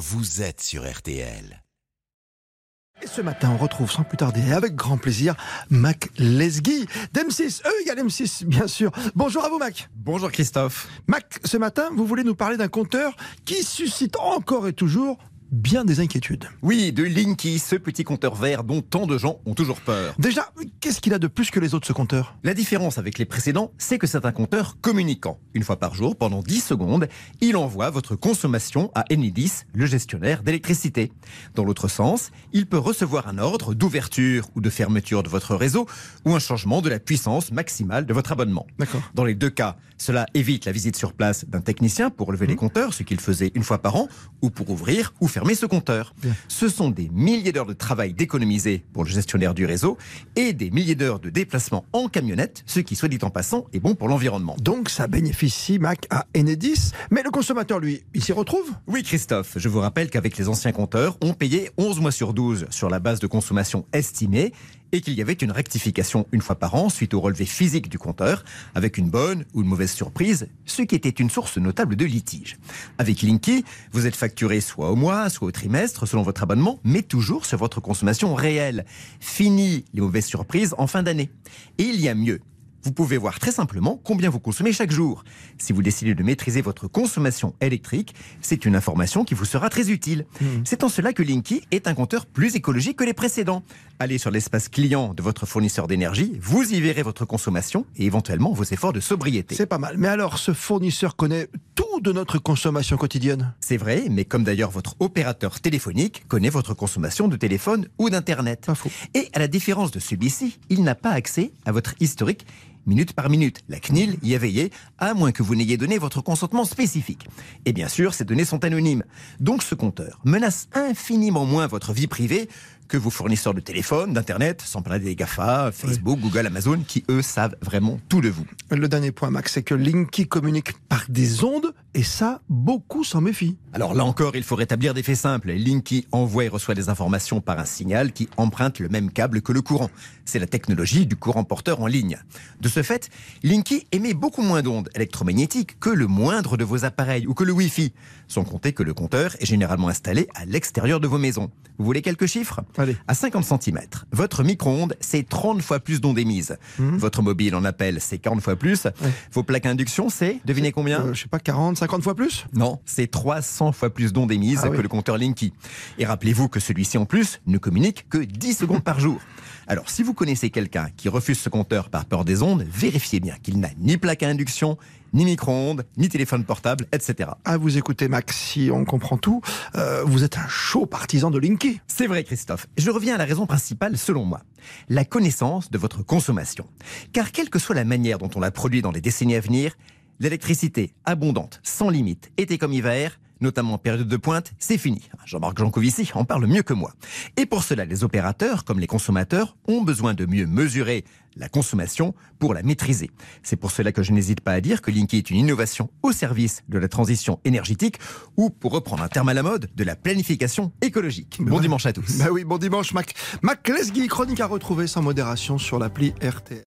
vous êtes sur RTL. Et ce matin, on retrouve sans plus tarder et avec grand plaisir Mac Lesguy d'M6. E égale M6, bien sûr. Bonjour à vous, Mac. Bonjour Christophe. Mac, ce matin, vous voulez nous parler d'un compteur qui suscite encore et toujours bien des inquiétudes. Oui, de Linky, ce petit compteur vert dont tant de gens ont toujours peur. Déjà, qu'est-ce qu'il a de plus que les autres, ce compteur La différence avec les précédents, c'est que c'est un compteur communicant. Une fois par jour, pendant 10 secondes, il envoie votre consommation à Enedis, le gestionnaire d'électricité. Dans l'autre sens, il peut recevoir un ordre d'ouverture ou de fermeture de votre réseau ou un changement de la puissance maximale de votre abonnement. D'accord. Dans les deux cas, cela évite la visite sur place d'un technicien pour relever les compteurs, ce qu'il faisait une fois par an, ou pour ouvrir ou fermer ce compteur. Ce sont des milliers d'heures de travail d'économiser pour le gestionnaire du réseau et des milliers d'heures de déplacement en camionnette, ce qui, soit dit en passant, est bon pour l'environnement. Donc, ça bénéficie, Mac, à Enedis. Mais le consommateur, lui, il s'y retrouve? Oui, Christophe, je vous rappelle qu'avec les anciens compteurs, on payait 11 mois sur 12 sur la base de consommation estimée et qu'il y avait une rectification une fois par an suite au relevé physique du compteur, avec une bonne ou une mauvaise surprise, ce qui était une source notable de litige. Avec Linky, vous êtes facturé soit au mois, soit au trimestre, selon votre abonnement, mais toujours sur votre consommation réelle. Fini les mauvaises surprises en fin d'année. Et il y a mieux. Vous pouvez voir très simplement combien vous consommez chaque jour. Si vous décidez de maîtriser votre consommation électrique, c'est une information qui vous sera très utile. C'est en cela que Linky est un compteur plus écologique que les précédents. Allez sur l'espace client de votre fournisseur d'énergie, vous y verrez votre consommation et éventuellement vos efforts de sobriété. C'est pas mal. Mais alors, ce fournisseur connaît tout de notre consommation quotidienne? C'est vrai, mais comme d'ailleurs votre opérateur téléphonique connaît votre consommation de téléphone ou d'Internet. Et à la différence de celui-ci, il n'a pas accès à votre historique minute par minute. La CNIL y est veillée, à moins que vous n'ayez donné votre consentement spécifique. Et bien sûr, ces données sont anonymes. Donc ce compteur menace infiniment moins votre vie privée que vos fournisseurs de téléphone, d'Internet, sans parler des GAFA, Facebook, Google, Amazon, qui eux savent vraiment tout de vous. Le dernier point, Mac, c'est que Linky communique par des ondes, et ça, beaucoup s'en méfient. Alors là encore, il faut rétablir des faits simples. Linky envoie et reçoit des informations par un signal qui emprunte le même câble que le courant. C'est la technologie du courant porteur en ligne. De ce fait, Linky émet beaucoup moins d'ondes électromagnétiques que le moindre de vos appareils ou que le Wi-Fi, sans compter que le compteur est généralement installé à l'extérieur de vos maisons. Vous voulez quelques chiffres? Allez. À 50 cm, votre micro-ondes, c'est 30 fois plus d'ondes émises. Votre mobile en appel, c'est 40 fois plus. Vos plaques induction, c'est, devinez combien? Euh, je sais pas, 40, 50 fois plus? Non, c'est 300 fois plus d'ondes émises Ah que oui. le compteur Linky. Et rappelez-vous que celui-ci en plus ne communique que 10 secondes par jour. Alors si vous connaissez quelqu'un qui refuse ce compteur par peur des ondes, vérifiez bien qu'il n'a ni plaque à induction, ni micro-ondes, ni téléphone portable, etc. À vous écouter, Max, si on comprend tout, euh, vous êtes un chaud partisan de Linky. C'est vrai Christophe. Je reviens à la raison principale selon moi. La connaissance de votre consommation. Car quelle que soit la manière dont on la produit dans les décennies à venir, l'électricité abondante, sans limite, été comme hiver, notamment en période de pointe, c'est fini. Jean-Marc Jancovici en parle mieux que moi. Et pour cela, les opérateurs, comme les consommateurs, ont besoin de mieux mesurer la consommation pour la maîtriser. C'est pour cela que je n'hésite pas à dire que Linky est une innovation au service de la transition énergétique ou, pour reprendre un terme à la mode, de la planification écologique. Bon ouais. dimanche à tous. Bah oui, bon dimanche, Mac. Mac Lesguy, chronique à retrouver sans modération sur l'appli RTL.